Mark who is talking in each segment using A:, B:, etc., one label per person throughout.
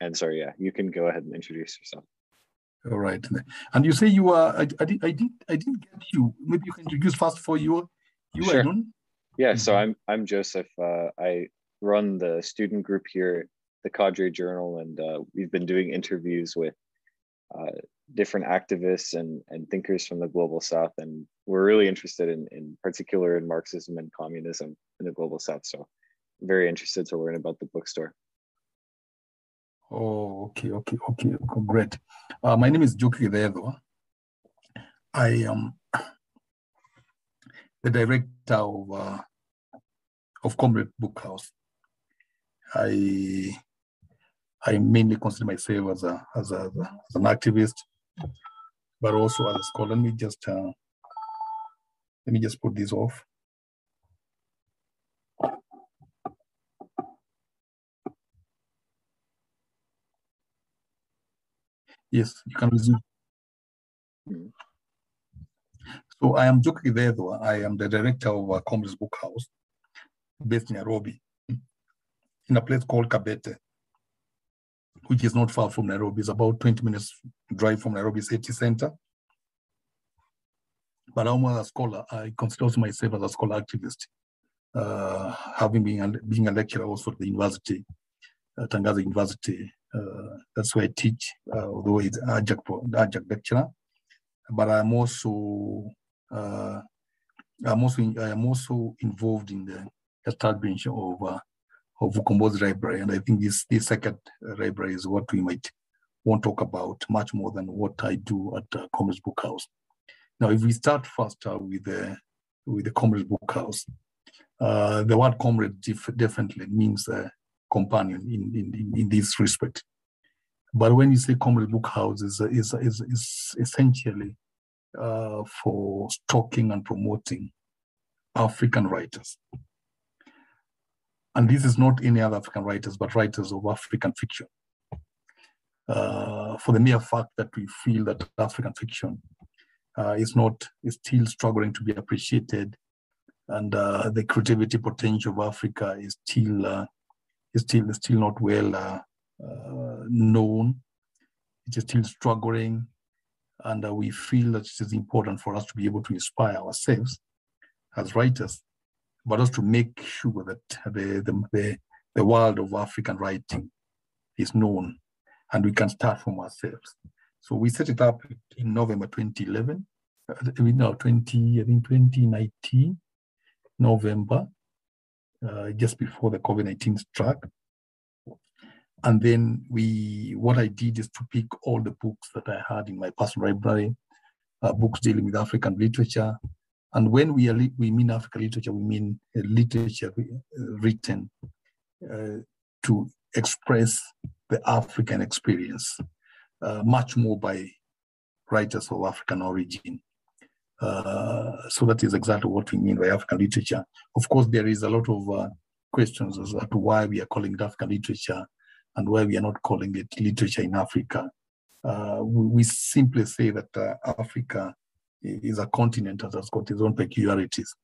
A: and sorry, yeah, you can go ahead and introduce yourself.
B: All right. And you say you are, I, I, did, I, did, I didn't get you. Maybe you can introduce first for you. You
A: sure. Yeah, so mm-hmm. I'm, I'm Joseph. Uh, I run the student group here, the Cadre Journal, and uh, we've been doing interviews with uh, different activists and, and thinkers from the global south. And we're really interested in, in particular in Marxism and communism in the global south. So very interested to learn about the bookstore.
B: Oh, okay, okay, okay, great. Uh, my name is Njuki Githethwa. I am the director of uh, of Comrade Bookhouse. I I mainly consider myself as a as, a, as an activist, but also as a scholar. Let me just uh, let me just put this off. Yes, you can resume. So I am Njuki Githethwa. I am the director of uh, Comrades Book House based in Nairobi, in a place called Kabete, which is not far from Nairobi. It's about 20 minutes drive from Nairobi city center. But I'm a scholar. I consider myself as a scholar activist, uh, having been a, being a lecturer also at the university, uh, Tangaza University, that's why I teach, uh, although it's adjunct, adjunct lecturer. But I'm also uh, I'm also I'm also involved in the establishment of uh, of Ukombozi Library, and I think this this second library is what we might want to talk about much more than what I do at uh, Comrades Book House. Now, if we start first uh, with the with the Comrades Book House, uh, the word comrade definitely means uh, companion in, in, in, this respect. But when you say community book house, is is is, essentially uh, for stocking and promoting African writers. And this is not any other African writers, but writers of African fiction. Uh, for the mere fact that we feel that African fiction uh, is not is still struggling to be appreciated, and uh, the creativity potential of Africa is still uh, is still still not well uh, uh, known. It is still struggling, and uh, we feel that it is important for us to be able to inspire ourselves as writers, but also to make sure that the the, the, the world of African writing is known, and we can start from ourselves. So we set it up in November 2011. Uh, no, 20, I think 2019, November uh, just before the COVID-19 struck. And then we, what I did is to pick all the books that I had in my personal library, uh, books dealing with African literature. And when we, we mean African literature, we mean literature uh, written uh, to express the African experience, uh, much more by writers of African origin. Uh, so that is exactly what we mean by African literature. Of course, there is a lot of uh, questions as to why we are calling it African literature and why we are not calling it literature in Africa. Uh, we, we, simply say that uh, Africa is a continent that has got its own peculiarities.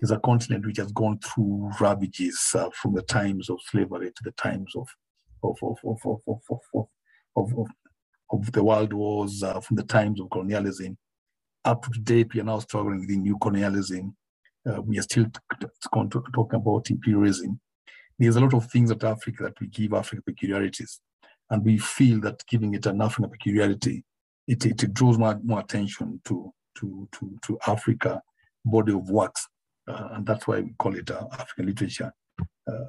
B: It's a continent which has gone through ravages uh, from the times of slavery to the times of of of of of of, of, of, of, of the world wars, from the times of colonialism up to date, we are now struggling with the new colonialism. Uh, we are still talking about imperialism. There's a lot of things at Africa that we give Africa peculiarities. And we feel that giving it an African peculiarity, it, it, draws more, more attention to, to, to, to Africa body of works. Uh, and that's why we call it uh, African literature, uh,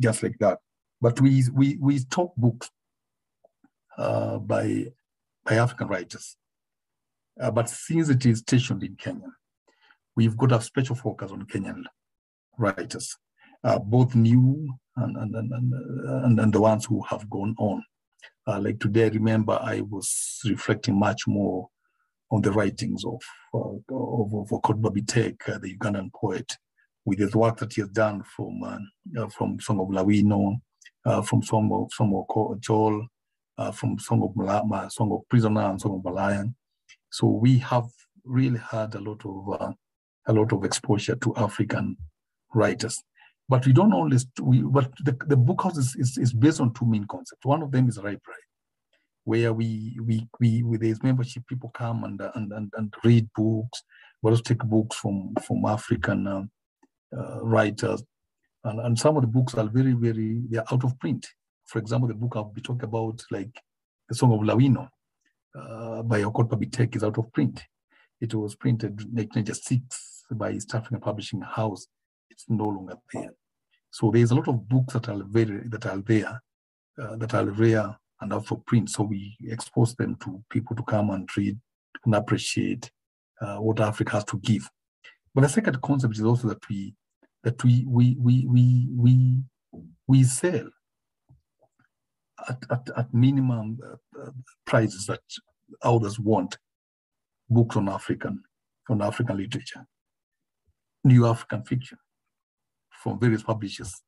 B: just like that. But we, we, we talk books uh, by, by African writers. Uh, but since it is stationed in Kenya, we've got a special focus on Kenyan writers, uh, both new and, and, and, and, and, the ones who have gone on. Uh, like today, I remember I was reflecting much more on the writings of uh, of, of Okot Bitek, uh, the Ugandan poet, with his work that he has done from uh, uh, from Song of Lawino, from Song of Song of Joel, from Song of Malama, Song of Prisoner, and Song of Balayan. So we have really had a lot of uh, a lot of exposure to African writers. But we don't always, we, but the, the book house is, is, is based on two main concepts. One of them is library, where we, we, we with membership, people come and, and, and, and read books, we also take books from, from African uh, uh, writers. And, and some of the books are very, very, they're out of print. For example, the book I'll be talking about, like the Song of Lawino uh, by Okot p'Bitek is out of print. It was printed in 1996 by East African Publishing House it's no longer there. So there's a lot of books that are very that are there, uh, that are rare and for print. So we expose them to people to come and read and appreciate uh, what Africa has to give. But the second concept is also that we that we we we we we, we sell at, at, at minimum uh, uh prices that others want books on African on African literature, new African fiction from various publishers,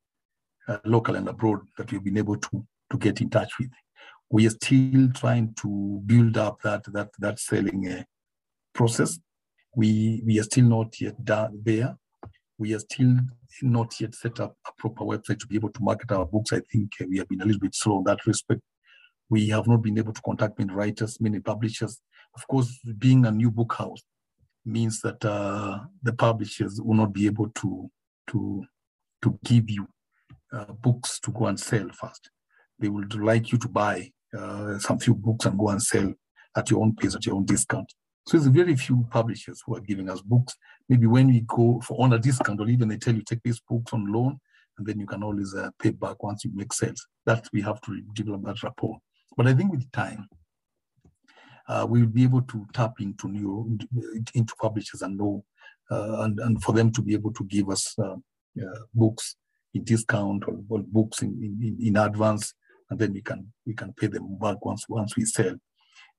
B: uh, local and abroad, that we've been able to, to get in touch with. We are still trying to build up that that that selling uh, process. We we are still not yet done there. We are still not yet set up a proper website to be able to market our books. I think uh, we have been a little bit slow in that respect. We have not been able to contact many writers, many publishers. Of course, being a new book house means that uh, the publishers will not be able to to to give you uh, books to go and sell first. They would like you to buy uh, some few books and go and sell at your own pace, at your own discount. So there's very few publishers who are giving us books. Maybe when we go for on a discount, or even they tell you take these books on loan, and then you can always uh, pay back once you make sales. That we have to develop that rapport. But I think with time, uh, we will be able to tap into new into publishers and know, uh, and and for them to be able to give us uh, uh, books in discount or, or books in, in, in advance, and then we can we can pay them back once once we sell.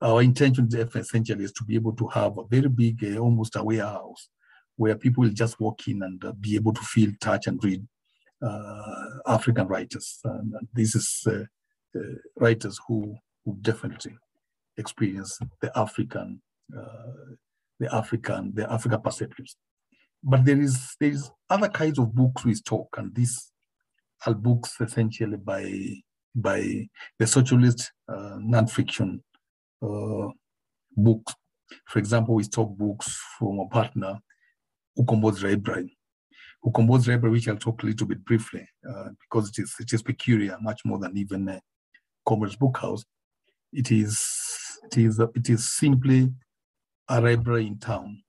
B: Our intention essentially is to be able to have a very big, uh, almost a warehouse, where people will just walk in and uh, be able to feel, touch, and read uh, African writers. And this is uh, uh, writers who who definitely experience the African, the African, the African perspectives but there is there is other kinds of books we stock, and these are books essentially by by the socialist uh, nonfiction books. For example, we stock books from a partner, Ukombozi Library. Ukombozi Library, which I'll talk a little bit briefly, uh, because it is it is peculiar, much more than even a Comrades Book House. It is it is it is simply a library in town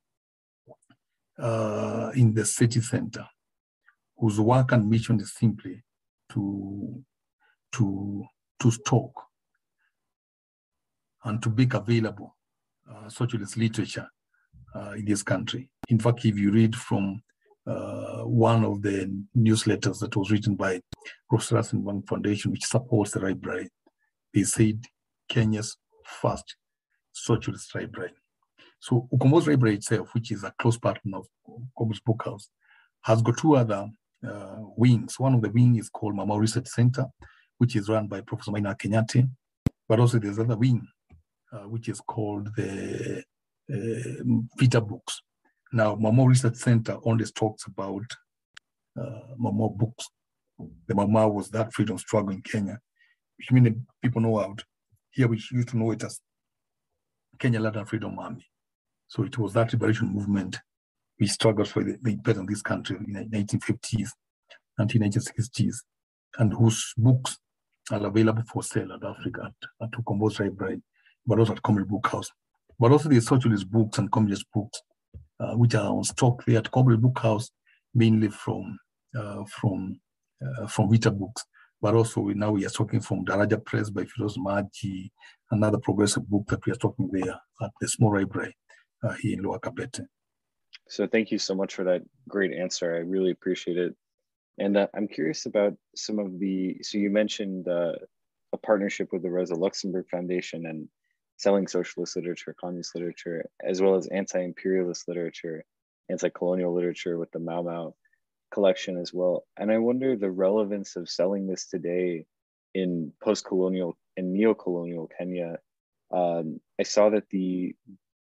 B: uh, in the city center, whose work and mission is simply to, to, to stock and to make available uh, socialist literature uh, in this country. In fact, if you read from uh, one of the newsletters that was written by Rose Bank Foundation, which supports the library, they said Kenya's first socialist library. So Ukombozi Library itself, which is a close partner of Ukombozi Book House, has got two other uh, wings. One of the wing is called Mau Mau Research Center, which is run by Professor Maina Kinyatti, but also there's another wing, which is called the uh, Vita Books. Now, Mau Mau Research Center only talks about uh, Mau Mau books. The Mau Mau was that freedom struggle in Kenya, which many people know out. Here we used to know it as Kenya and Freedom Army. So it was that liberation movement which struggled for the, independence of this country in the 1950s, 1960s, and whose books are available for sale at Africa at, at Ukombozi Library, but also at Comrades Book House. But also the socialist books and communist books, uh, which are on stock there at Comrades Book House, mainly from uh, from uh, from Vita Books. But also we, now we are talking from Daraja Press by Firoz Manji, another progressive book that we are talking there at the small library uh, here in Lower Kabete.
A: So thank you so much for that great answer. I really appreciate it. And uh, I'm curious about some of the, so you mentioned uh, a partnership with the Rosa Luxemburg Foundation and selling socialist literature, communist literature, as well as anti-imperialist literature, anti-colonial literature with the Mau Mau collection as well. And I wonder the relevance of selling this today in post-colonial and neo-colonial Kenya. Um, I saw that the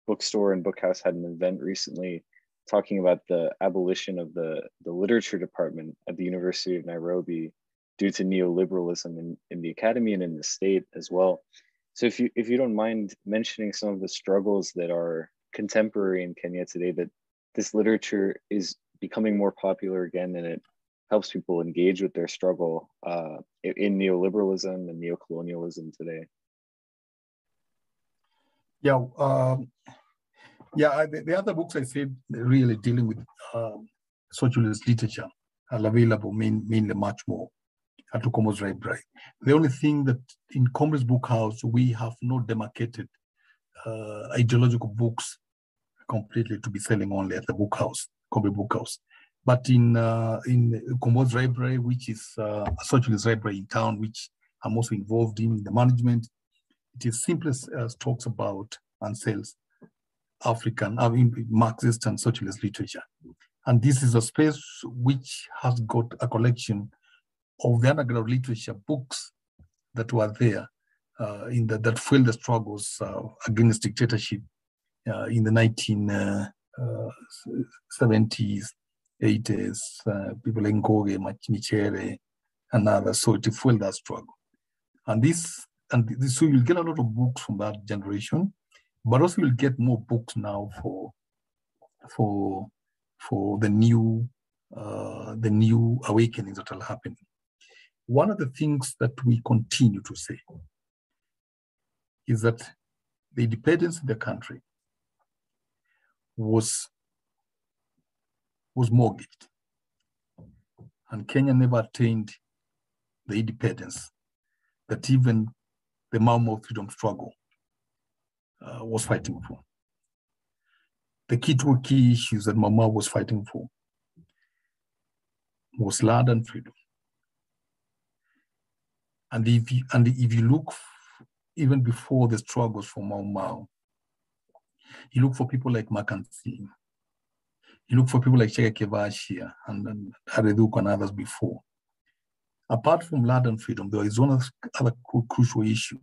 A: bookstore and bookhouse had an event recently talking about the abolition of the, the literature department at the University of Nairobi due to neoliberalism in, in the academy and in the state as well. So if you if you don't mind mentioning some of the struggles that are contemporary in Kenya today, that this literature is becoming more popular again and it helps people engage with their struggle uh, in neoliberalism and neocolonialism today.
B: Yeah, um, yeah. The, the, other books I said really dealing with um, socialist literature are available main, mainly much more at Ukombozi Library. The only thing that in Comrades Book House we have not demarcated uh, ideological books completely to be selling only at the book house, Comrade Book House. But in uh, in Ukombozi Library, which is uh, a socialist library in town, which I'm also involved in, in the management, it is simply uh, talks about and sells African, I mean, Marxist and socialist literature. And this is a space which has got a collection of the underground literature books that were there uh, in the, that fueled the struggles uh, against dictatorship uh, in the 1970s, 80s, people like Ngugi, Micere, and others. So it fueled that struggle. And this, and this, so you'll get a lot of books from that generation, but also you'll get more books now for, for, for the new, uh, the new awakenings that are happening. One of the things that we continue to say is that the independence in the country was, was mortgaged. And Kenya never attained the independence that even the Mau freedom struggle uh, was fighting for. The key two key issues that Mau was fighting for was land and freedom. And if you, and if you look even before the struggles for Mau Mau, you look for people like Mackenzie. You look for people like Chege Kibachia and, and Harry Thuku and others before. Apart from land and freedom, there is one other crucial issue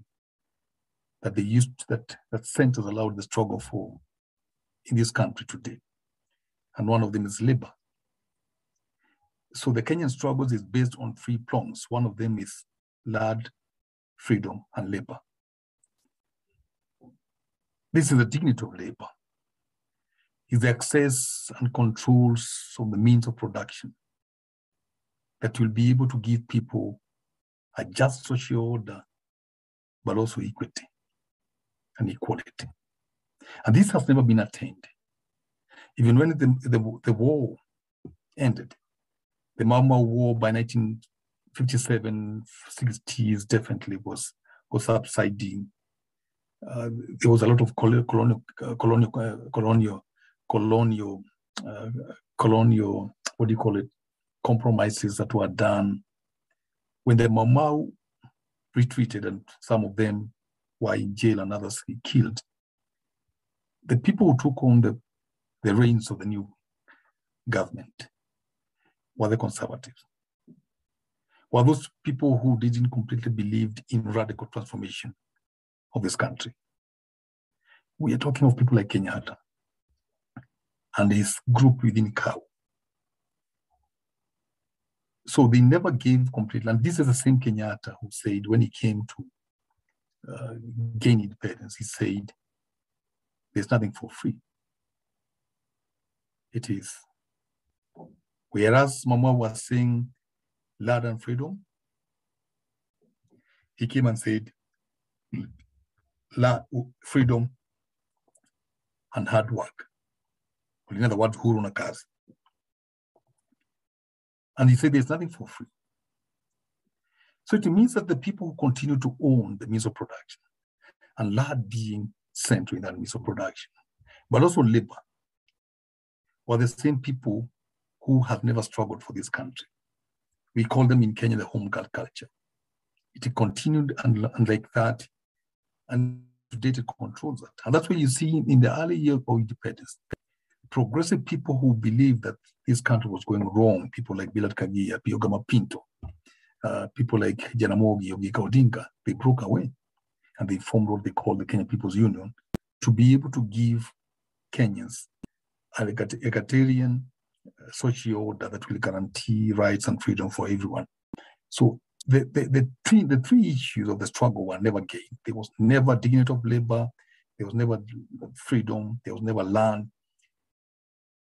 B: that they used that that centers allowed the struggle for in this country today. And one of them is labor. So the Kenyan struggles is based on three prongs. One of them is land, freedom, and labor. This is the dignity of labor, is the access and controls of the means of production that will be able to give people a just social order, but also equity and equality. And this has never been attained. Even when the, the, the war ended, the Mau War by 1957, 60s definitely was, was subsiding uh, there was a lot of colonial, colonial, colonial, colonial, uh, colonial, what do you call it, compromises that were done when the Mau retreated and some of them were in jail and others killed. The people who took on the, the reins of the new government were the conservatives. Were those people who didn't completely believe in radical transformation of this country. We are talking of people like Kenyatta and his group within KAU. So they never gave completely, and this is the same Kenyatta who said when he came to uh, gain independence, he said, there's nothing for free. It is. Whereas Mau Mau was saying land and freedom, he came and said, freedom and hard work. In other words, huru na. And he said there's nothing for free. So it means that the people who continue to own the means of production and land being central in that means of production, but also labor, were the same people who have never struggled for this country. We call them in Kenya the home girl culture. It continued and, and like that and data controls that. And that's what you see in the early years of independence. Progressive people who believe that this country was going wrong, people like Bildad Kaggia, Piogama Pinto, uh, people like Jaramogi, Oginga Odinga, they broke away and they formed what they call the Kenya People's Union to be able to give Kenyans an egalitarian social order that will guarantee rights and freedom for everyone. So the, the, the, three, the three issues of the struggle were never gained. There was never dignity of labor, there was never freedom, there was never land.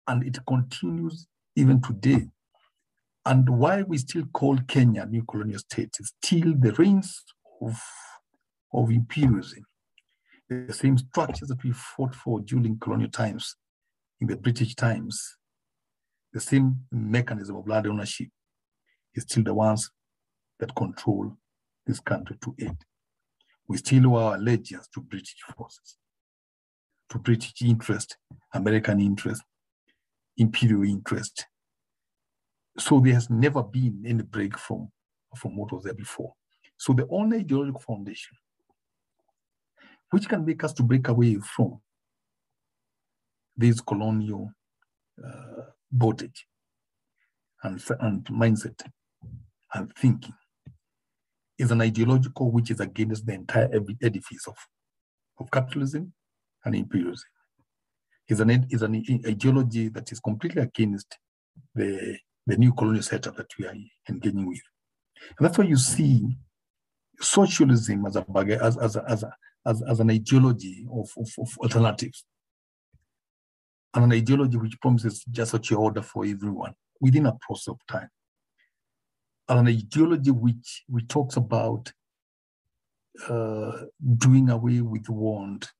B: And it continues even today. And why we still call Kenya a new colonial state is still the reigns of, of imperialism. The same structures that we fought for during colonial times, in the British times, the same mechanism of land ownership is still the ones that control this country to aid. We still owe our allegiance to British forces, to British interest, American interest, imperial interest. So there has never been any break from, from what was there before. So the only ideological foundation which can make us to break away from this colonial uh, bondage and, and mindset and thinking is an ideological which is against the entire edifice of, of capitalism and imperialism. Is an, is an ideology that is completely against the, the new colonial setup that we are engaging with. And that's why you see socialism as a as, as, a, as, a, as, as an ideology of, of, of alternatives and an ideology which promises just such order for everyone within a process of time. And an ideology which, which talks about uh, doing away with want,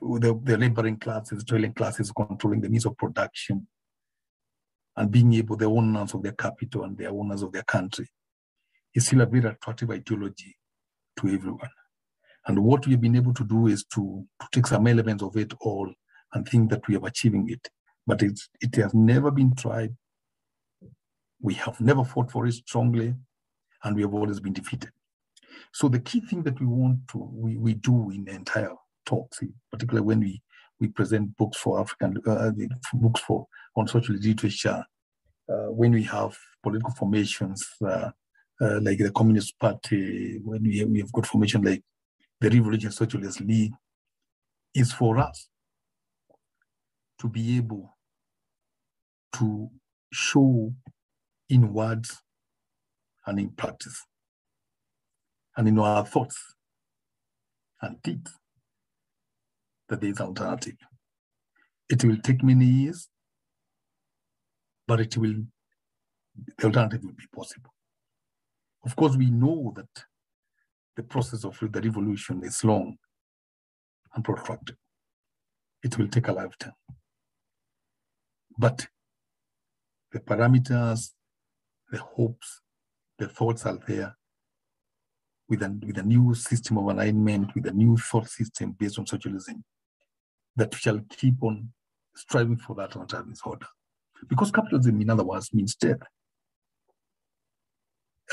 B: the, the laboring classes, trailing classes controlling the means of production, and being able, the owners of their capital and the owners of their country, is still a very attractive ideology to everyone. And what we have been able to do is to, to take some elements of it all and think that we are achieving it. But it's, it has never been tried we have never fought for it strongly, and we have always been defeated. So the key thing that we want to we, we do in the entire talks, particularly when we we present books for African uh, books for on social literature, uh, when we have political formations uh, uh, like the Communist Party, when we, we have got formation like the Revolution Socialist League, is for us to be able to show in words and in practice, and in our thoughts and deeds, that there is an alternative. It will take many years, but it will, the alternative will be possible. Of course, we know that the process of the revolution is long and protracted. It will take a lifetime. But the parameters the hopes, the thoughts are there with a, with a new system of alignment, with a new thought system based on socialism that shall keep on striving for that alternative order. Because capitalism, in other words, means death.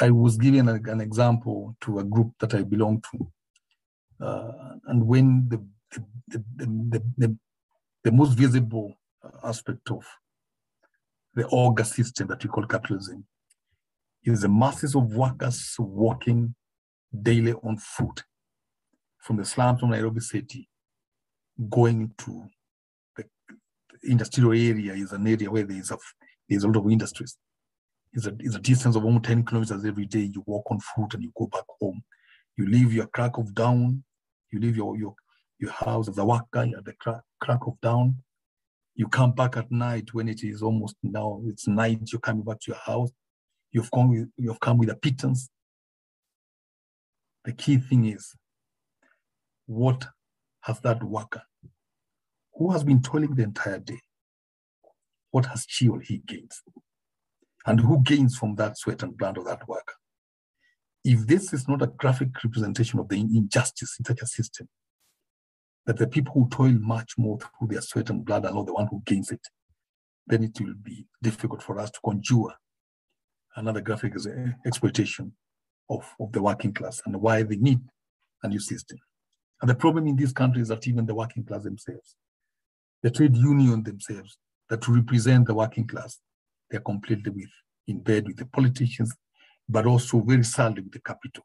B: I was giving a, an example to a group that I belong to. Uh, and when the the, the, the, the, most visible aspect of the orga system that we call capitalism is the masses of workers working daily on foot from the slums of Nairobi City going to the industrial area is an area where there is a, there's a lot of industries. It's a, it's a distance of almost 10 kilometers every day. You walk on foot and you go back home. You leave your crack of down, you leave your, your, your house as a worker at the crack, crack of down. You come back at night when it is almost now, it's night, you're coming back to your house You've come with, you've come with a pittance. The key thing is, what has that worker who has been toiling the entire day, what has she or he gained? And who gains from that sweat and blood of that worker? If this is not a graphic representation of the injustice in such a system, that the people who toil much more through their sweat and blood are not the one who gains it, then it will be difficult for us to conjure another graphic is exploitation of, of the working class and why they need a new system. And the problem in these countries is that even the working class themselves, the trade union themselves that to represent the working class, they're completely with, in bed with the politicians, but also very sadly with the capital.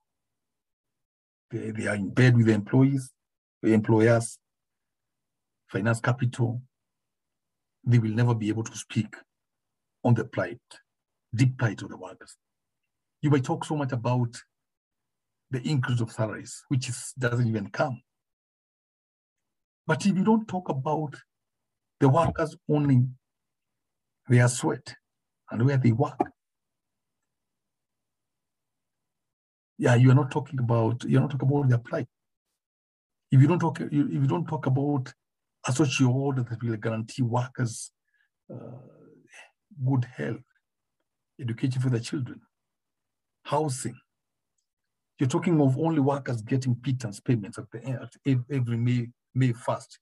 B: They, they are in bed with the employees, employers, finance capital, they will never be able to speak on the plight, deep plight of the workers. You may talk so much about the increase of salaries, which is, doesn't even come. But if you don't talk about the workers owning their sweat and where they work, yeah, you are not talking about you're not talking about their plight. If you don't talk, if you don't talk about a social order that will guarantee workers uh, good health, education for their children, housing, you're talking of only workers getting pittance payments at the end, every May, May 1st.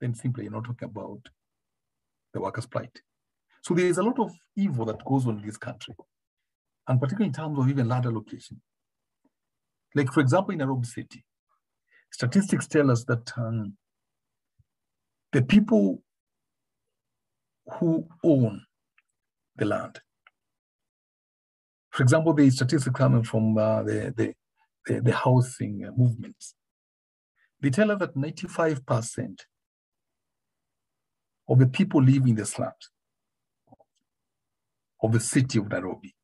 B: Then simply you're not talking about the workers' plight. So there is a lot of evil that goes on in this country, and particularly in terms of even land allocation. Like, for example, in Nairobi City, statistics tell us that um, the people who own the land, for example, the statistics coming from uh, the, the, the, the, housing movements, they tell us that 95% of the people living in the slums of the city of Nairobi,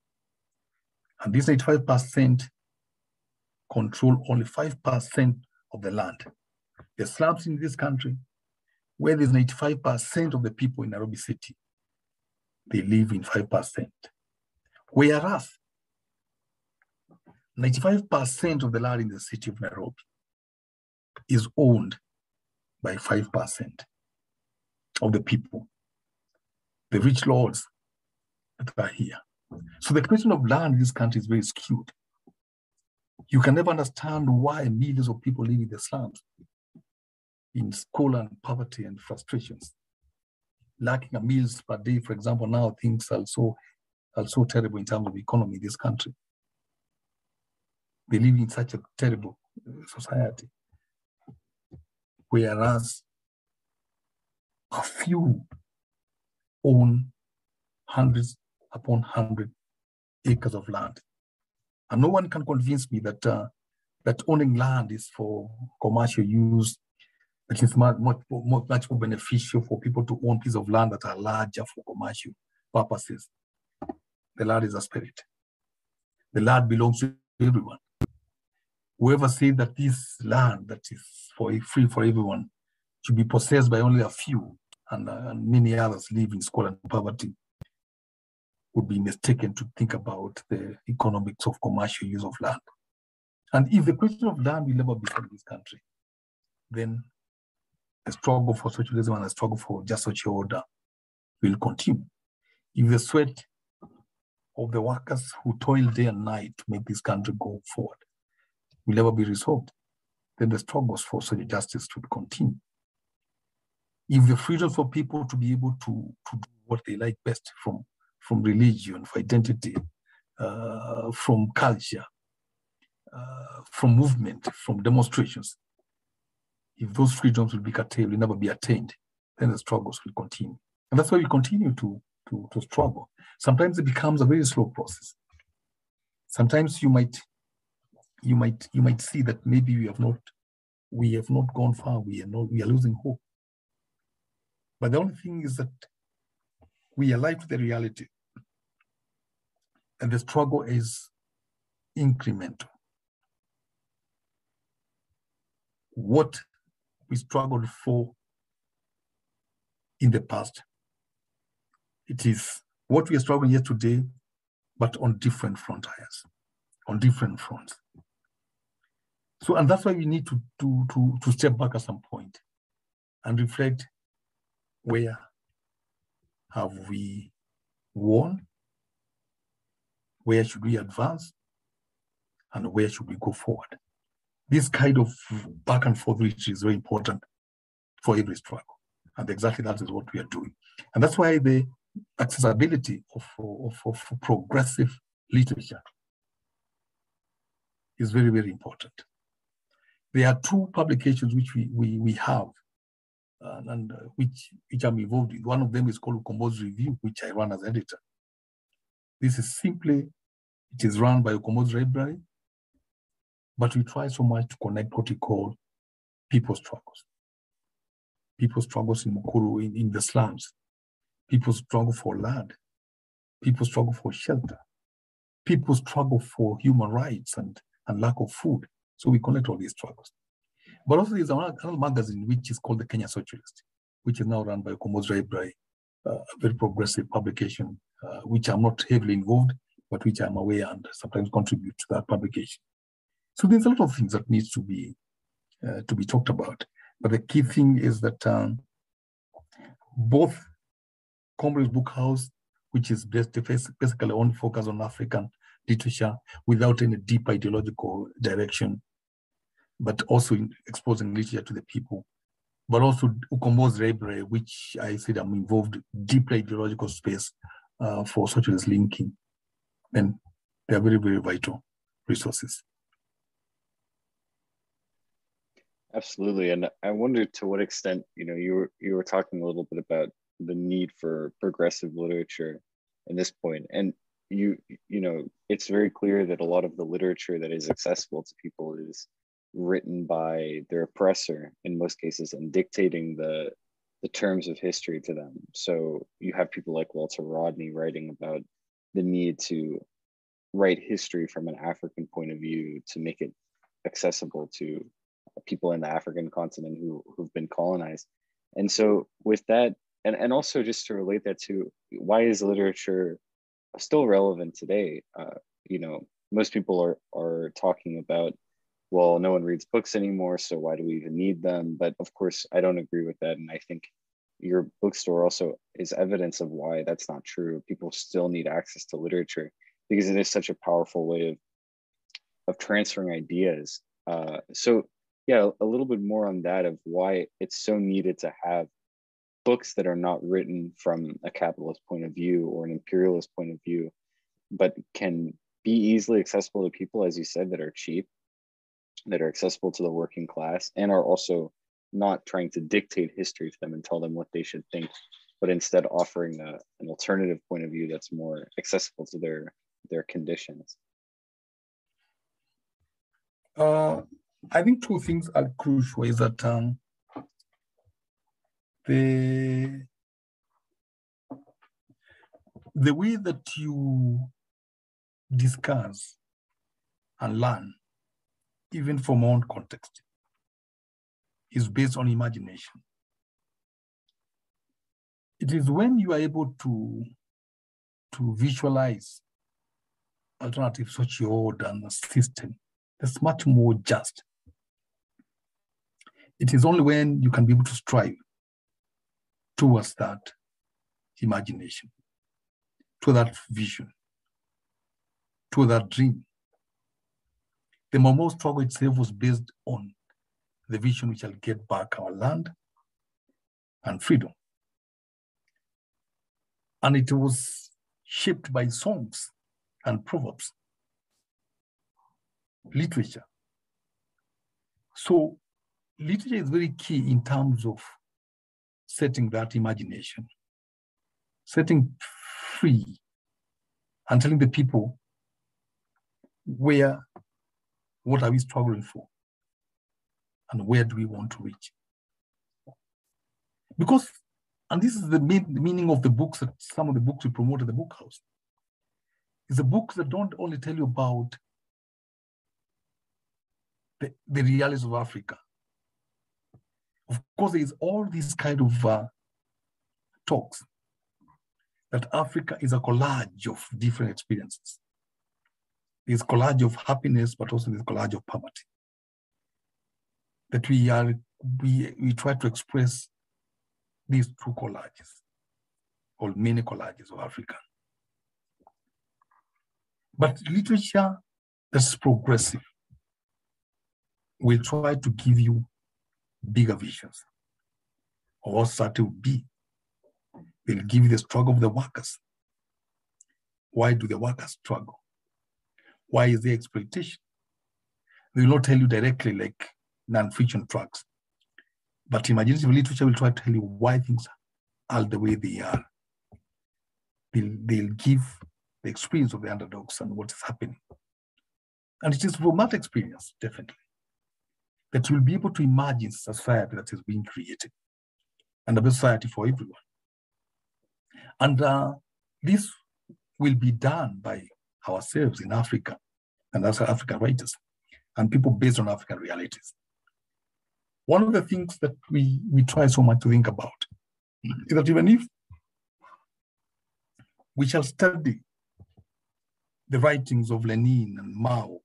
B: and this 95% control only 5% of the land. The slums in this country, where there's 95% of the people in Nairobi City, they live in 5%. Whereas 95% of the land in the city of Nairobi is owned by 5% of the people, the rich lords that are here. So the question of land in this country is very skewed. You can never understand why millions of people live in the slums, in school and poverty and frustrations. Lacking a meals per day, for example, now things are so, are so terrible in terms of economy in this country. They live in such a terrible uh, society. Whereas a few own hundreds upon hundred acres of land and no one can convince me that uh, that owning land is for commercial use. that It is much, much, more beneficial for people to own pieces of land that are larger for commercial purposes. The land is a spirit. The land belongs to everyone. Whoever says that this land that is for free for everyone should be possessed by only a few and, uh, and many others live in squalor and poverty would be mistaken to think about the economics of commercial use of land. And if the question of land will never be in this country, then the struggle for socialism and the struggle for just social order will continue. If the sweat of the workers who toil day and night to make this country go forward will never be resolved, then the struggles for social justice should continue. If the freedom for people to be able to, to do what they like best from from religion, for identity, uh, from culture, uh, from movement, from demonstrations. If those freedoms will be curtailed, will never be attained, then the struggles will continue. And that's why we continue to, to, to struggle. Sometimes it becomes a very slow process. Sometimes you might you might you might see that maybe we have not we have not gone far, we are not we are losing hope. But the only thing is that we are alive to the reality. And the struggle is incremental. What we struggled for in the past, it is what we are struggling here today, but on different frontiers, on different fronts. So, and that's why we need to, to, to, to step back at some point and reflect where have we won? Where should we advance? And where should we go forward? This kind of back and forth which is very important for every struggle. And exactly that is what we are doing. And that's why the accessibility of, of, of progressive literature is very, very important. There are two publications which we, we, we have uh, and uh, which which I'm involved in. One of them is called Ukombozi Review, which I run as editor. This is simply, it is run by Ukombozi Library, but we try so much to connect what we call people's struggles. People's struggles in Mukuru, in, in the slums, People struggle for land. People struggle for shelter. People struggle for human rights and, and lack of food. So we collect all these struggles. But also there's another, magazine which is called the Kenya Socialist, which is now run by Ukombozi Library, uh, a very progressive publication, uh, which I'm not heavily involved, but which I'm aware and sometimes contribute to that publication. So there's a lot of things that needs to be uh, to be talked about. But the key thing is that um, both Comrades Book House, which is basically only focused on African literature without any deep ideological direction, but also exposing literature to the people. But also Ukombozi Library, which I said I'm involved deeply ideological space uh, for socialist linking. And they are very, very vital resources.
A: Absolutely, and I wonder to what extent you know you were you were talking a little bit about the need for progressive literature in this point, and you you know it's very clear that a lot of the literature that is accessible to people is written by their oppressor in most cases and dictating the the terms of history to them. So you have people like Walter Rodney writing about the need to write history from an African point of view to make it accessible to people in the African continent who who've been colonized. And so with that, and, and also just to relate that to why is literature still relevant today? Uh, you know, most people are are talking about, well, no one reads books anymore, so why do we even need them? But of course, I don't agree with that, and I think your bookstore also is evidence of why that's not true. People still need access to literature because it is such a powerful way of of transferring ideas. Uh, so yeah, a little bit more on that of why it's so needed to have books that are not written from a capitalist point of view or an imperialist point of view, but can be easily accessible to people, as you said, that are cheap, that are accessible to the working class, and are also not trying to dictate history to them and tell them what they should think, but instead offering a, an alternative point of view that's more accessible to their their conditions.
B: Uh, I think two things are crucial is that um, the the way that you discuss and learn, even from our own context, is based on imagination. It is when you are able to, to visualize alternative social order and the system that's much more just it is only when you can be able to strive towards that imagination, to that vision, to that dream. The Mau struggle itself was based on the vision we shall get back our land and freedom. And it was shaped by songs and proverbs, literature. So literature is very key in terms of setting that imagination, setting free and telling the people where, what are we struggling for? And where do we want to reach? Because, and this is the, main, the meaning of the books that some of the books we promote at the book house, is the books that don't only tell you about the, the realities of Africa, of course, there is all these kind of uh, talks that Africa is a collage of different experiences. There's collage of happiness, but also this collage of poverty. That we are we we try to express these two collages, or many collages of Africa. But literature that's progressive will try to give you bigger visions of what society will be. They'll give you the struggle of the workers. Why do the workers struggle? Why is there exploitation? They will not tell you directly like non-fiction tracks, but imaginative literature will try to tell you why things are the way they are. They'll, they'll give the experience of the underdogs and what is happening. And it is from that experience, definitely, that you'll be able to imagine society that is being created and a society for everyone. And uh, this will be done by ourselves in Africa and as African writers and people based on African realities. One of the things that we, we try so much to think about is that even if we shall study the writings of Lenin and Mao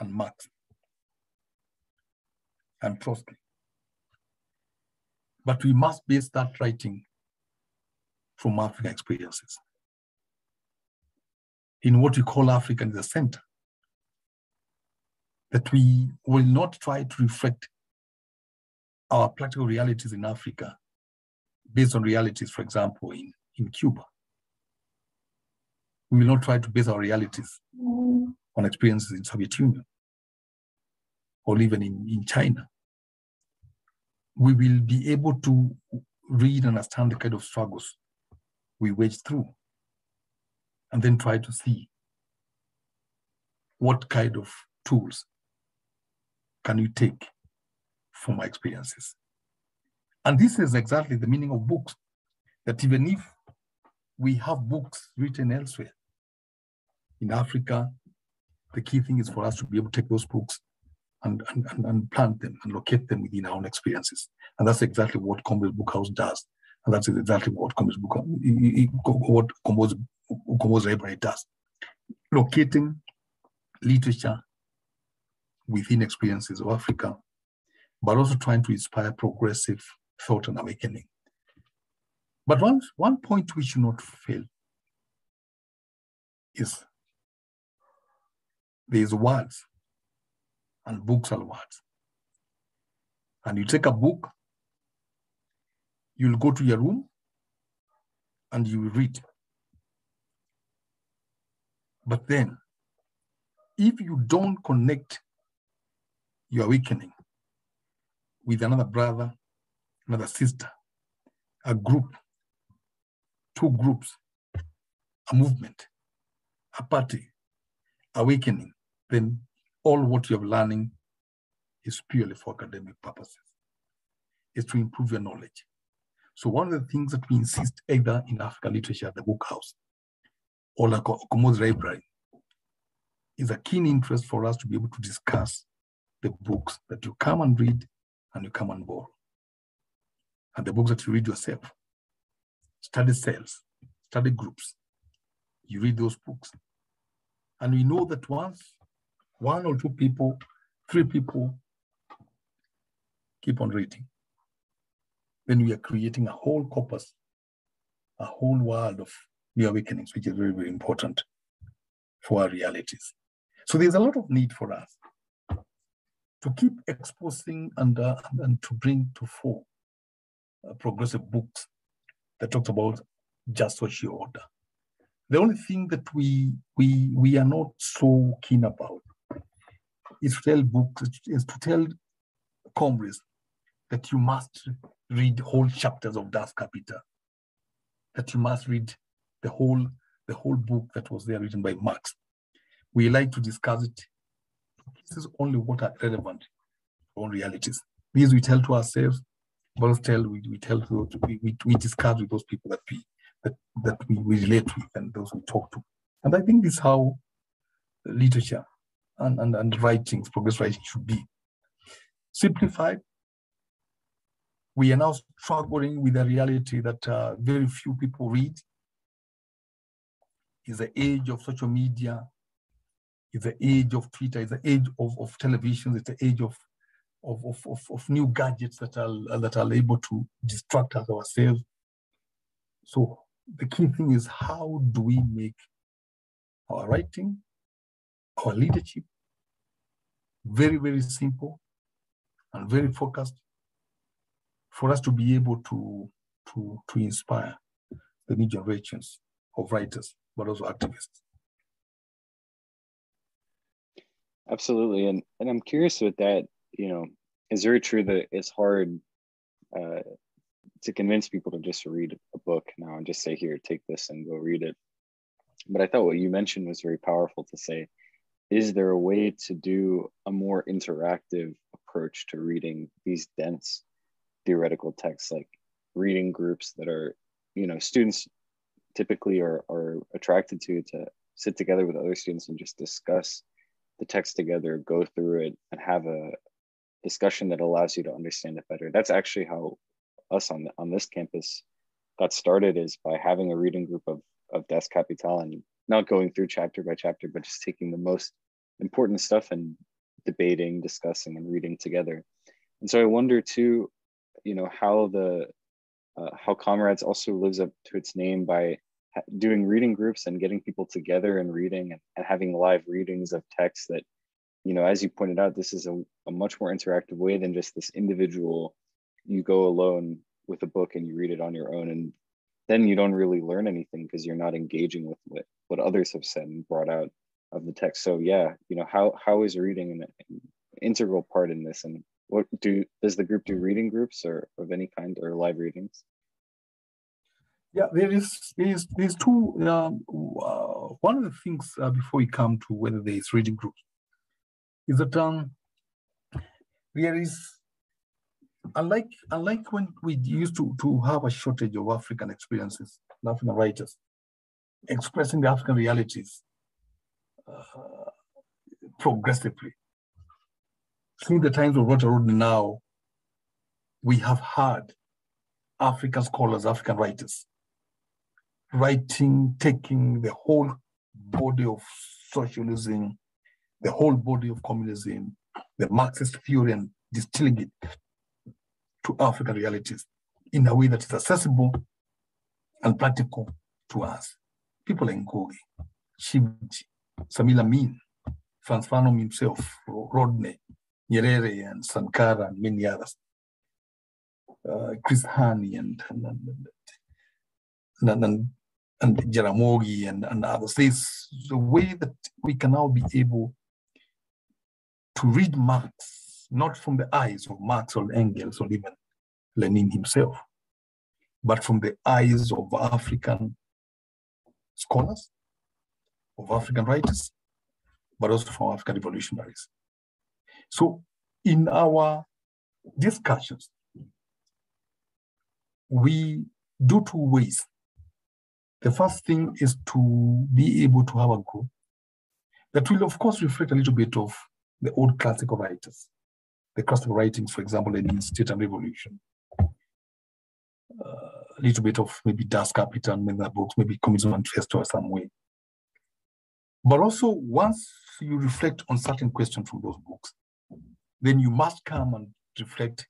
B: and Marx and Trotsky, but we must base that writing from African experiences in what we call Africa in the center. That we will not try to reflect our practical realities in Africa based on realities, for example, in, in Cuba. We will not try to base our realities on experiences in Soviet Union or even in, in China. We will be able to read and understand the kind of struggles we wage through and then try to see what kind of tools can you take from my experiences. And this is exactly the meaning of books, that even if we have books written elsewhere in Africa, the key thing is for us to be able to take those books and, and, and, plant them and locate them within our own experiences. And that's exactly what Comrades Bookhouse does. And that's exactly what Comrades Book, what Combos, Combos Library does. Locating literature within experiences of Africa but also trying to inspire progressive thought and awakening. But one, one point we should not fail is there's words and books are words. And you take a book, you'll go to your room and you read. But then, if you don't connect your awakening with another brother, another sister, a group, two groups, a movement, a party, awakening, then all what you're learning is purely for academic purposes. Is to improve your knowledge. So one of the things that we insist either in African literature at the book house or like Ukombozi library is a keen interest for us to be able to discuss the books that you come and read and you come and borrow. And the books that you read yourself, study cells, study groups, you read those books. And we know that once one or two people, three people keep on reading, then we are creating a whole corpus, a whole world of new awakenings, which is very, very important for our realities. So there's a lot of need for us to keep exposing and, uh, and to bring to fore uh, progressive books that talks about just social order. The only thing that we we we are not so keen about is to tell books is to tell comrades that you must read whole chapters of Das Kapital, that you must read the whole the whole book that was there written by Marx. We like to discuss it this is only what are relevant on realities. These we tell to ourselves, also tell we, we tell to we, we, we discuss with those people that we that, that we, we relate with and those we talk to. And I think this is how literature and, and, and writings, progress writing should be. Simplified, we are now struggling with the reality that uh, very few people read. Is the age of social media, it's the age of Twitter, it's the age of, of television, it's the age of, of, of, of, of new gadgets that are, that are able to distract us ourselves. So the key thing is how do we make our writing, our leadership very, very simple and very focused for us to be able to, to, to inspire the new generations of writers, but also activists.
A: Absolutely, and and I'm curious with that. You know, is very true that it's hard uh, to convince people to just read a book now and just say, "Here, take this and go read it." But I thought what you mentioned was very powerful to say. Is there a way to do a more interactive approach to reading these dense theoretical texts, like reading groups that are, you know, students typically are, are attracted to to sit together with other students and just discuss the text together, go through it, and have a discussion that allows you to understand it better. That's actually how us on on this campus got started is by having a reading group of of Das Kapital and not going through chapter by chapter, but just taking the most important stuff and debating, discussing, and reading together. And so I wonder too, you know, how the uh, how Comrades also lives up to its name by doing reading groups and getting people together and reading and, and having live readings of text that, you know, as you pointed out, this is a, a much more interactive way than just this individual. You go alone with a book and you read it on your own and then you don't really learn anything because you're not engaging with what, what others have said and brought out of the text so yeah you know how how is reading an, an integral part in this and what do does the group do reading groups or of any kind or live readings
B: yeah there is there's there's two um, uh, one of the things uh, before we come to whether there is reading groups is that um there is unlike unlike when we used to to have a shortage of african experiences african writers expressing the african realities uh, progressively. Through the times of Walter Rodney now, we have had African scholars, African writers, writing, taking the whole body of socialism, the whole body of communism, the Marxist theory, and distilling it to African realities in a way that is accessible and practical to us. People like Ngugi, Shivji, Samir Amin, Frantz Fanon himself, Rodney, Nyerere, and Sankara, and many others. Uh, Chris Hani and and, and, and, and Jaramogi and, and others. There's a way that we can now be able to read Marx, not from the eyes of Marx or Engels or even Lenin himself, but from the eyes of African scholars, of African writers, but also from African revolutionaries. So in our discussions, we do two ways. The first thing is to be able to have a group that will, of course, reflect a little bit of the old classical writers, the classical writings, for example, in the State and Revolution, uh, a little bit of maybe Das Kapital, maybe books, maybe Communism Manifesto or some way. But also, once you reflect on certain questions from those books, then you must come and reflect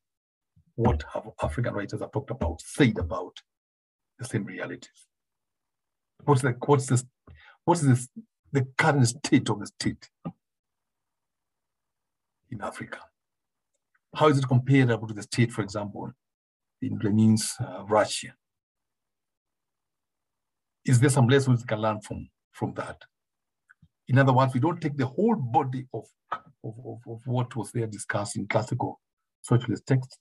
B: what have African writers have talked about, said about the same realities. What's the what's this what's this the current state of the state in Africa? How is it comparable to the state, for example, in Lenin's uh, Russia? Is there some lessons we can learn from, from that? In other words, we don't take the whole body of, of, of, of what was there discussed in classical socialist texts,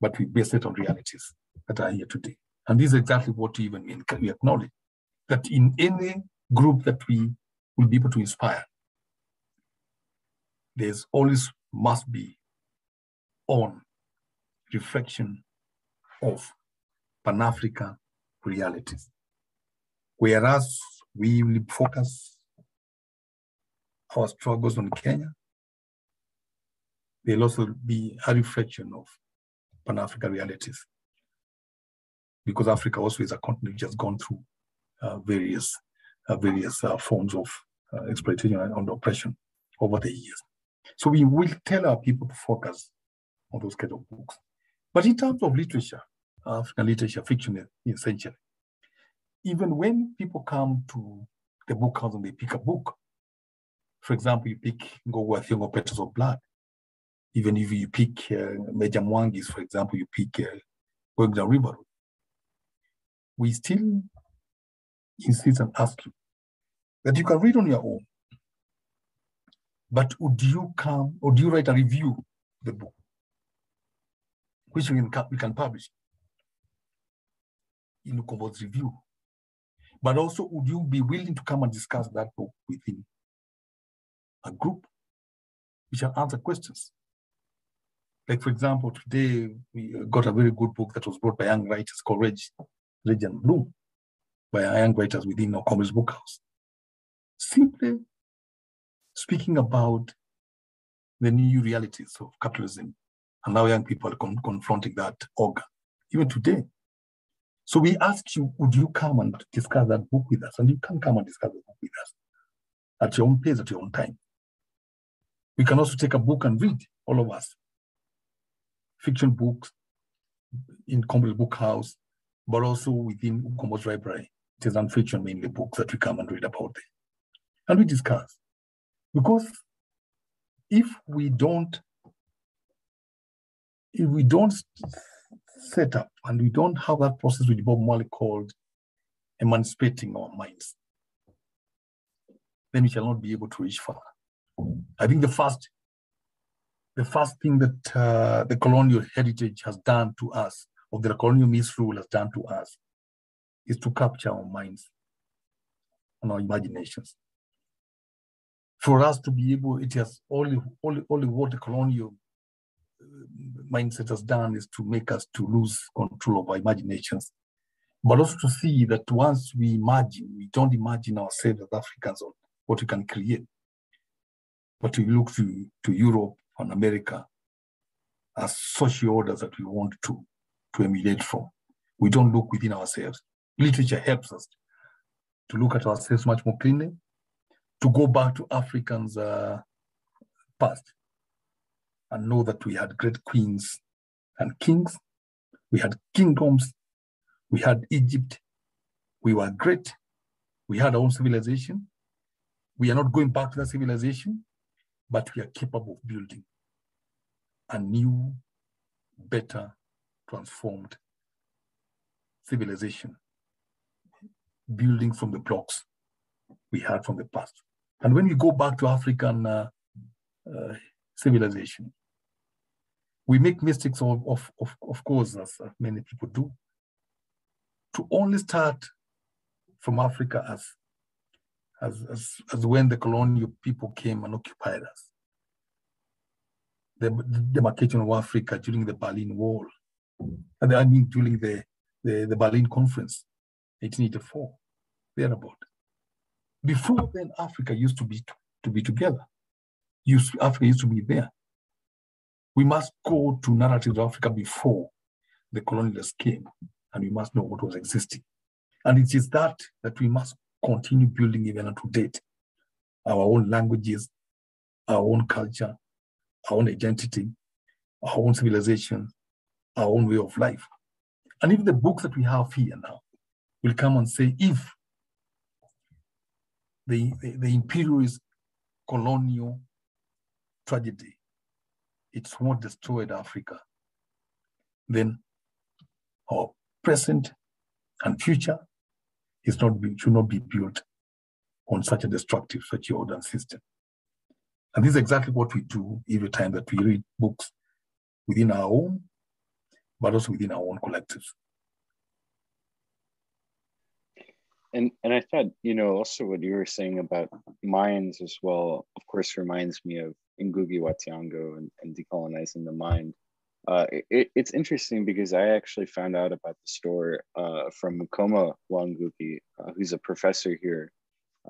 B: but we base it on realities that are here today. And this is exactly what even mean. We acknowledge that in any group that we will be able to inspire, there's always must be on reflection of Pan-African realities. Whereas we will focus our struggles on Kenya, there'll also be a reflection of Pan-African realities. Because Africa also is a continent which has gone through various uh, various uh, forms of uh, exploitation and oppression over the years. So we will tell our people to focus on those kind of books. But in terms of literature, African literature, fiction essentially, even when people come to the book house and they pick a book, for example, you pick Ngugi wa Thiong'o Petals of Blood. Even if you pick uh, Meja Mwangi's, for example, you pick uh, Down River We still insist and asks you that you can read on your own. But would you come or do you write a review the book, which we can, we can publish in Ukombozi review? But also, would you be willing to come and discuss that book within a group which can answer questions. Like, for example, today we got a very good book that was brought by young writers called Reg, Reg and Bloom. By young writers within our Comrades Book House. Simply speaking about the new realities of capitalism and how young people are con- confronting that organ, even today. So we asked you, would you come and discuss that book with us? And you can come and discuss the book with us at your own pace, at your own time. We can also take a book and read, all of us. Fiction books in Comrades Book House, but also within Ukombozi Library. It is non-fiction mainly books that we come and read about them. And we discuss. Because if we don't, if we don't set up and we don't have that process which Bob Marley called emancipating our minds, then we shall not be able to reach far. I think the first, the first thing that uh, the colonial heritage has done to us, or the colonial misrule has done to us, is to capture our minds and our imaginations. For us to be able, it has only, only, only what the colonial uh, mindset has done is to make us to lose control of our imaginations, but also to see that once we imagine, we don't imagine ourselves as Africans or what we can create, but we look to, to Europe and America as social orders that we want to, to emulate from. We don't look within ourselves. Literature helps us to look at ourselves much more cleanly, to go back to Africans' uh, past and know that we had great queens and kings, we had kingdoms, we had Egypt, we were great, we had our own civilization. We are not going back to that civilization, but we are capable of building a new, better, transformed civilization, building from the blocks we had from the past. And when we go back to African uh, uh, civilization, we make mistakes, of, of, of, of course, as many people do, to only start from Africa as as, as, as when the colonial people came and occupied us. The, the demarcation of Africa during the Berlin Wall, and I mean during the, the, the Berlin Conference, 1884, thereabout. Before then, Africa used to be to be together. Used, Africa used to be there. We must go to narratives of Africa before the colonialists came, and we must know what was existing. And it is that that we must continue building even to date. Our own languages, our own culture, our own identity, our own civilization, our own way of life. And if the books that we have here now will come and say, if the, the, the imperialist colonial tragedy, it's what destroyed Africa, then our present and future is not be, should not be built on such a destructive socio-order system. And this is exactly what we do every time that we read books within our own, but also within our own collectives.
A: And and I thought, you know, also what you were saying about minds as well, of course, reminds me of Ngugi wa Thiong'o and, and decolonizing the mind. Uh, it, it's interesting because I actually found out about the store uh, from Mukoma wa Ngugi, uh, who's a professor here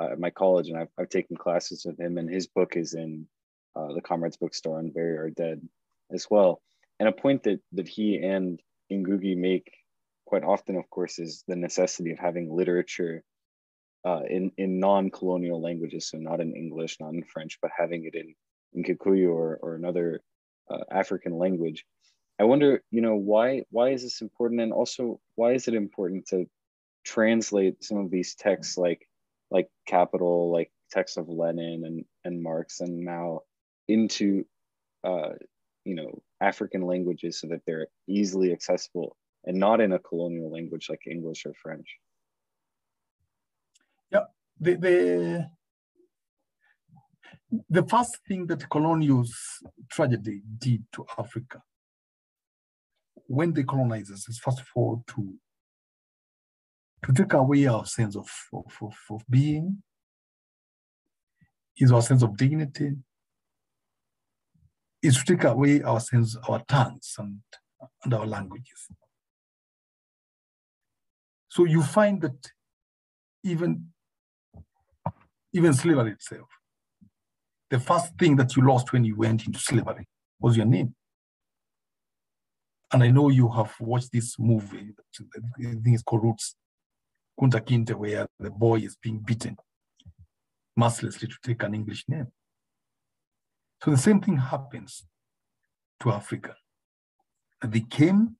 A: uh, at my college, and I've, I've taken classes with him, and his book is in uh, the Comrades Bookstore Unbury Our Dead as well. And a point that that he and Ngugi make quite often, of course, is the necessity of having literature uh, in in non-colonial languages, so not in English, not in French, but having it in in Kikuyu or or another African language. I wonder, you know, why why is this important, and also why is it important to translate some of these texts, like like Capital, like texts of Lenin and and Marx and Mao, into uh, you know African languages so that they're easily accessible and not in a colonial language like English or French.
B: Yeah, the the the first thing that colonial tragedy did to Africa when they colonize us is first of all to to take away our sense of, of, of, of being, is our sense of dignity, is to take away our sense, our tongues and, and our languages. So you find that even, even slavery itself. The first thing that you lost when you went into slavery was your name. And I know you have watched this movie, I think it's called Roots, Kunta Kinte, where the boy is being beaten mercilessly to take an English name. So the same thing happens to Africa. They came,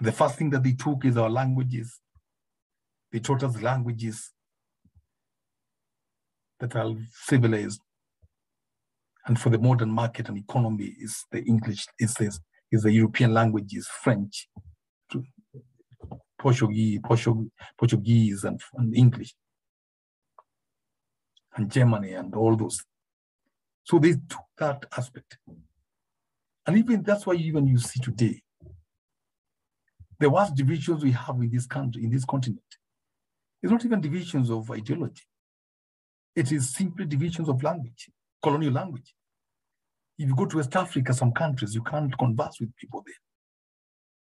B: the first thing that they took is our languages. They taught us languages that are civilized. And for the modern market and economy is the English, is this, is the European languages, French, Portuguese, Portuguese and, and English, and Germany and all those. So they took that aspect. And even that's why even you see today, the worst divisions we have in this country, in this continent, it's not even divisions of ideology. It is simply divisions of language, colonial language. If you go to West Africa, some countries, you can't converse with people there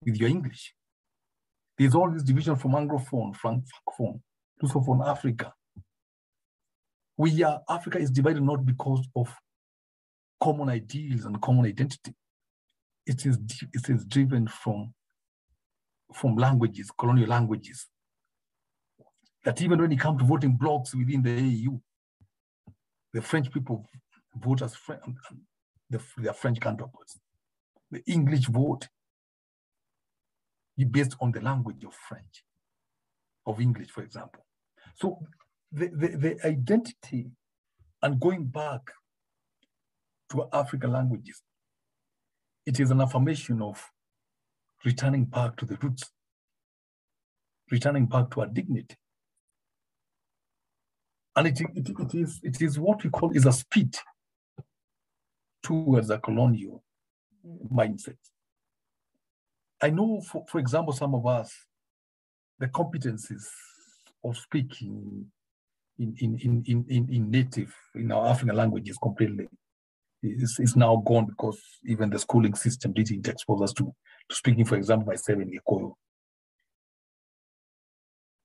B: with your English. There's all this division from Anglophone, Francophone, Lusophone Africa. We are, Africa is divided not because of common ideals and common identity. It is, it is driven from, from languages, colonial languages. That even when it comes to voting blocks within the AU, the French people vote as French, the, their French counterparts. The English vote based on the language of French, of English, for example. So the, the, the identity and going back to African languages, it is an affirmation of returning back to the roots, returning back to our dignity. And it, it, it, is, it is what we call is a speed towards a colonial mindset. I know, for, for example, some of us, the competencies of speaking in, in, in, in, in native, in our African languages completely is, is now gone because even the schooling system didn't expose us to speaking, for example, myself in Gikuyu.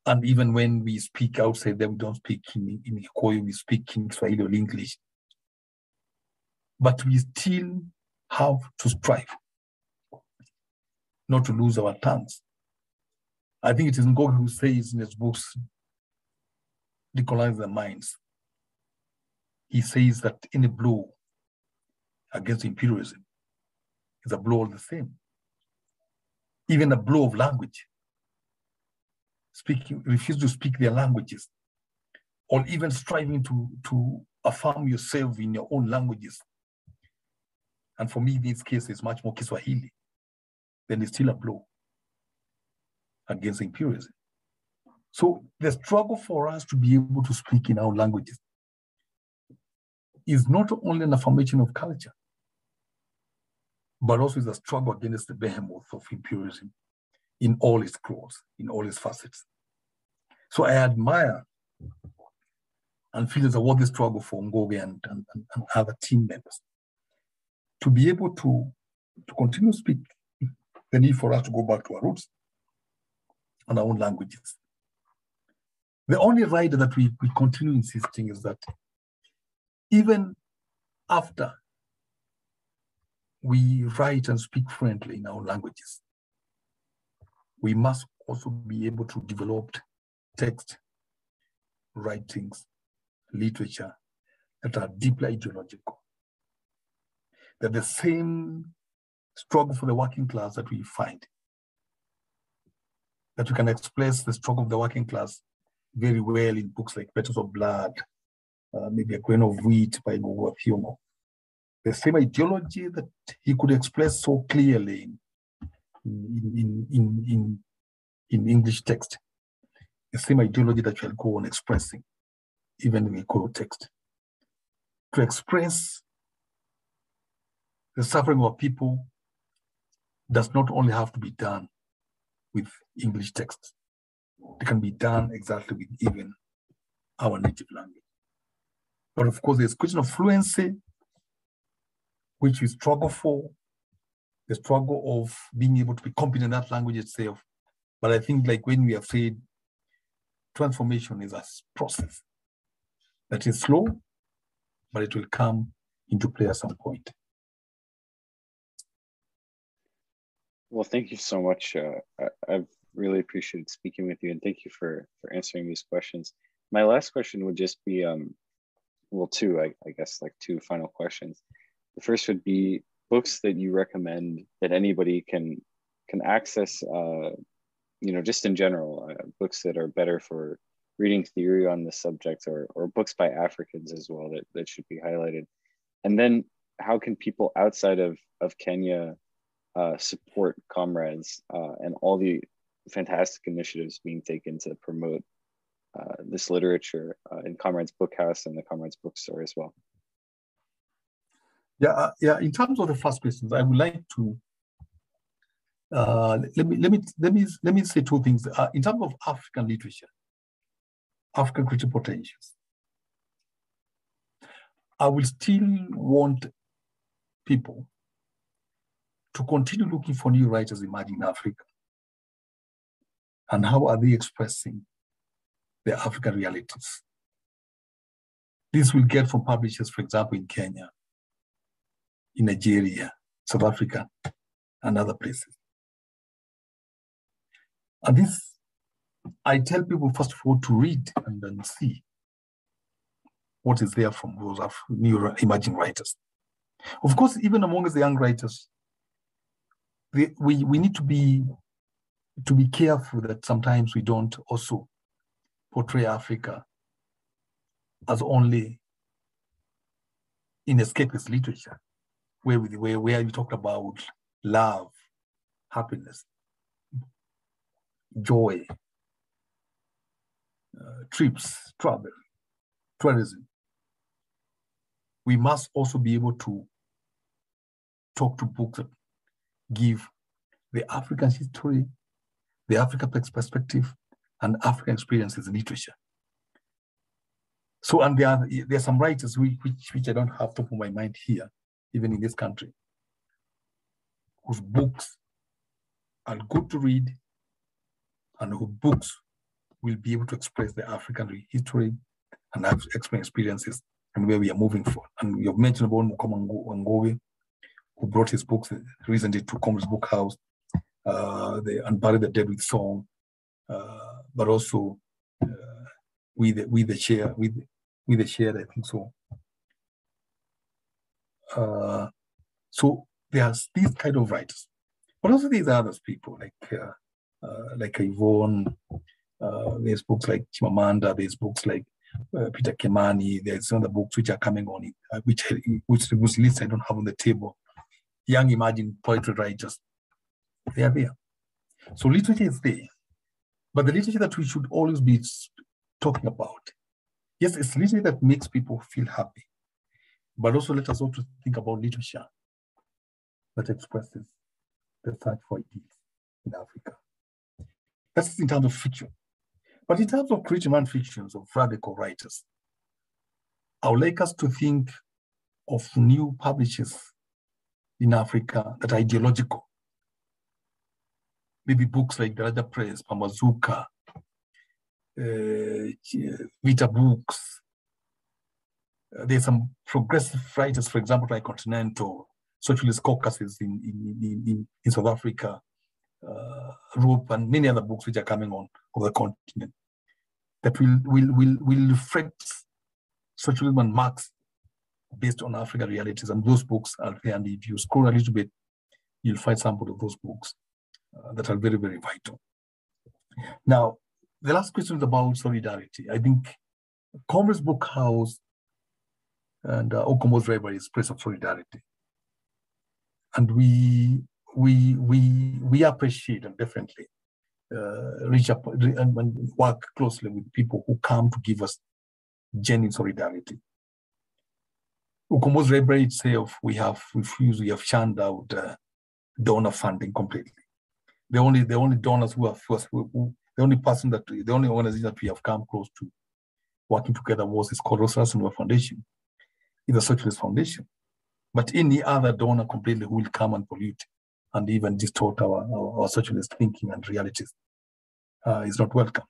B: And even when we speak outside there, we don't speak in, in Gikuyu, we speak in Swahili or English but we still have to strive not to lose our tongues. I think it is Ngugi who says in his books, Decolonize the Minds. He says that any blow against imperialism is a blow all the same. Even a blow of language, speaking, refuse to speak their languages, or even striving to, to affirm yourself in your own languages and for me, this case, it's much more Kiswahili. Then it's still a blow against imperialism. So the struggle for us to be able to speak in our languages is not only an affirmation of culture, but also is a struggle against the behemoth of imperialism in all its claws, in all its facets. So I admire and feel it's a worthy struggle for Ngugi and, and, and other team members to be able to, to continue to speak, the need for us to go back to our roots and our own languages. The only rider that we, we continue insisting is that even after we write and speak fluently in our languages, we must also be able to develop text, writings, literature that are deeply ideological, that the same struggle for the working class that we find, that we can express the struggle of the working class very well in books like Petals of Blood, uh, maybe A Grain of Wheat by Ngugi Thiong'o. The same ideology that he could express so clearly in, in, in, in, in English text, the same ideology that we'll go on expressing, even in Gikuyu text. To express the suffering of people does not only have to be done with English texts. It can be done exactly with even our native language. But of course, there's question of fluency, which we struggle for, the struggle of being able to be competent in that language itself. But I think like when we have said transformation is a process that is slow, but it will come into play at some point.
A: Well, thank you so much. Uh, I, have really appreciated speaking with you, and thank you for for answering these questions. My last question would just be, um, well, two, I, I guess, like two final questions. The first would be books that you recommend that anybody can can access. Uh, you know, just in general, uh, books that are better for reading theory on the subject, or or books by Africans as well that that should be highlighted. And then, how can people outside of of Kenya uh, support comrades uh, and all the fantastic initiatives being taken to promote uh, this literature uh, in Comrades Bookhouse and the Comrades Bookstore as well.
B: Yeah, uh, yeah. In terms of the first questions, I would like to uh, let me let me let me let me say two things. in terms of African literature, African creative potentials, I will still want people to continue looking for new writers emerging in Africa. And how are they expressing their African realities? This will get from publishers, for example, in Kenya, in Nigeria, South Africa, and other places. And this, I tell people, first of all, to read and then see what is there from those new emerging writers. Of course, even amongst the young writers, we, we need to be to be careful that sometimes we don't also portray Africa as only in escapist literature, where we, where, where you talk about love, happiness, joy, uh, trips, travel, tourism. We must also be able to talk to books that give the African history, the African perspective, and African experiences in literature. So, and there are, there are some writers which, which, which I don't have top of my mind here, even in this country, whose books are good to read and whose books will be able to express the African history and African experiences and where we are moving for. And you've mentioned about Mukoma Ngugi, who brought his books recently to Comrades Bookhouse, uh, the Unbury the Dead with Song, uh, but also uh, the we the share with we the share I think so. Uh, so there's these kind of writers, but also these other people like uh, uh, like Yvonne. Uh, there's books like Chimamanda. There's books like uh, Peter Kimani. There's other books which are coming on, uh, which which which list I don't have on the table young emerging poetry writers. They are there. So literature is there. But the literature that we should always be talking about, yes, it's literature that makes people feel happy. But also let us also think about literature that expresses the search for ideas in Africa. That's in terms of fiction. But in terms of creative non-fictions of radical writers, I would like us to think of new publishers in Africa that are ideological. Maybe books like the Daraja Press, Pambazuka, uh, Vita Books. Uh, there's some progressive writers, for example, like Continental, Socialist Caucuses in, in, in, in South Africa, uh, and many other books which are coming on over the continent that will, will, will, will reflect socialism and Marx based on African realities. And those books are there. And if you scroll a little bit, you'll find some of those books uh, that are very, very vital. Now, the last question is about solidarity. I think Comrades Bookhouse and uh, Ukombozi Library is place of solidarity. And we we we we appreciate and definitely uh, reach up and, and work closely with people who come to give us genuine solidarity. Ukombozi library itself, we have refused, we have shunned out uh, donor funding completely. The only the only donors who have first, who, the only person that the only organization that we have come close to working together was is called Rosa Foundation, it's a socialist foundation. But any other donor completely will come and pollute and even distort our, our, our socialist thinking and realities uh, is not welcome.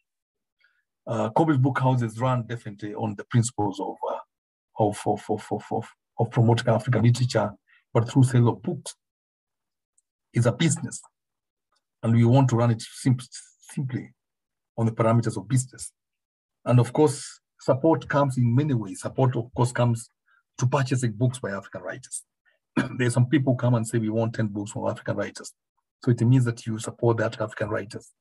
B: uh, Comrades Book Houses run definitely on the principles of, uh, of, of, of, of, of, promoting African literature, but through sale of books. It's a business. And we want to run it sim- simply on the parameters of business. And of course, support comes in many ways. Support, of course, comes to purchasing books by African writers. There's some people come and say, we want 10 books from African writers. So it means that you support that African writers,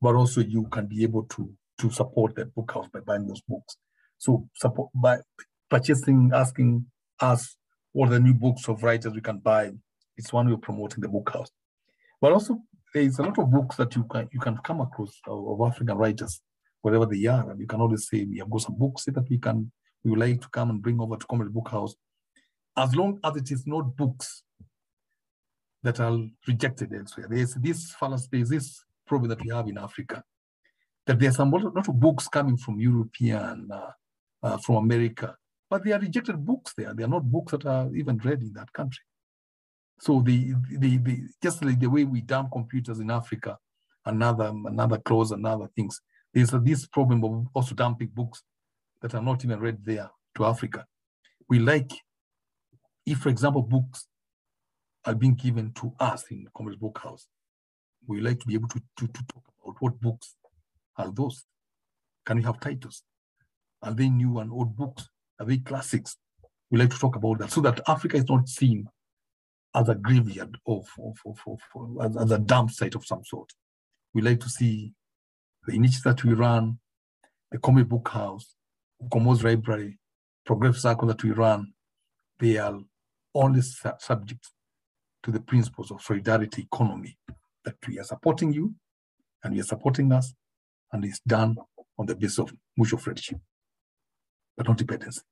B: but also you can be able to, to support that book house by buying those books. So support by purchasing, asking us what are the new books of writers we can buy. It's one way of promoting the book house. But also there's a lot of books that you can you can come across of, of African writers, wherever they are, and you can always say we have got some books that we can we would like to come and bring over to Comrades Book House, as long as it is not books that are rejected elsewhere. There's this fallacy, there's this problem that we have in Africa, that there's a lot of books coming from European, uh, uh, from America, but they are rejected books there. They are not books that are even read in that country. So the, the, the just like the way we dump computers in Africa, another another clause, another things. There's this problem of also dumping books that are not even read there to Africa. We like, if for example, books are being given to us in Comrades Book House, we like to be able to, to, to talk about what books are those. Can we have titles? Are they new and old books? Are they classics? We like to talk about that so that Africa is not seen as a graveyard of, of, of, of, as, as, a dump site of some sort. We like to see the initiatives that we run, the comic book house, Ukombozi Library, progressive circle that we run, they are only su subject to the principles of solidarity economy that we are supporting you and you are supporting us, and it's done on the basis of mutual friendship, but not dependency.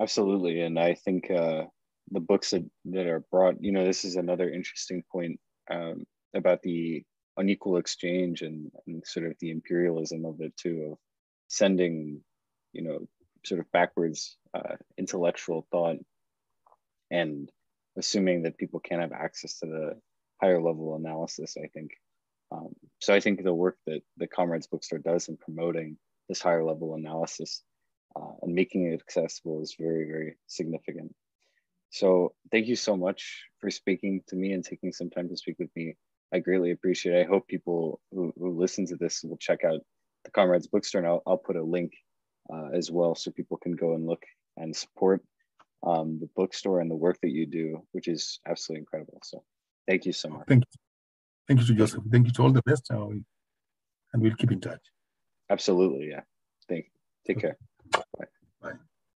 A: Absolutely, and I think uh, the books that, that are brought, you know, this is another interesting point um, about the unequal exchange and, and sort of the imperialism of it too, of sending, you know, sort of backwards uh, intellectual thought and assuming that people can't have access to the higher level analysis, I think. Um, so I think the work that the Comrades Bookstore does in promoting this higher level analysis uh, and making it accessible is very, very significant. So thank you so much for speaking to me and taking some time to speak with me. I greatly appreciate it. I hope people who, who listen to this will check out the Comrades Bookstore and I'll, I'll put a link uh, as well so people can go and look and support um, the bookstore and the work that you do, which is absolutely incredible. So thank you so much.
B: Thank you. Thank you to Joseph. Thank you to all the best. and we'll keep in touch.
A: Absolutely. Yeah. Thank you. Take care. Bye.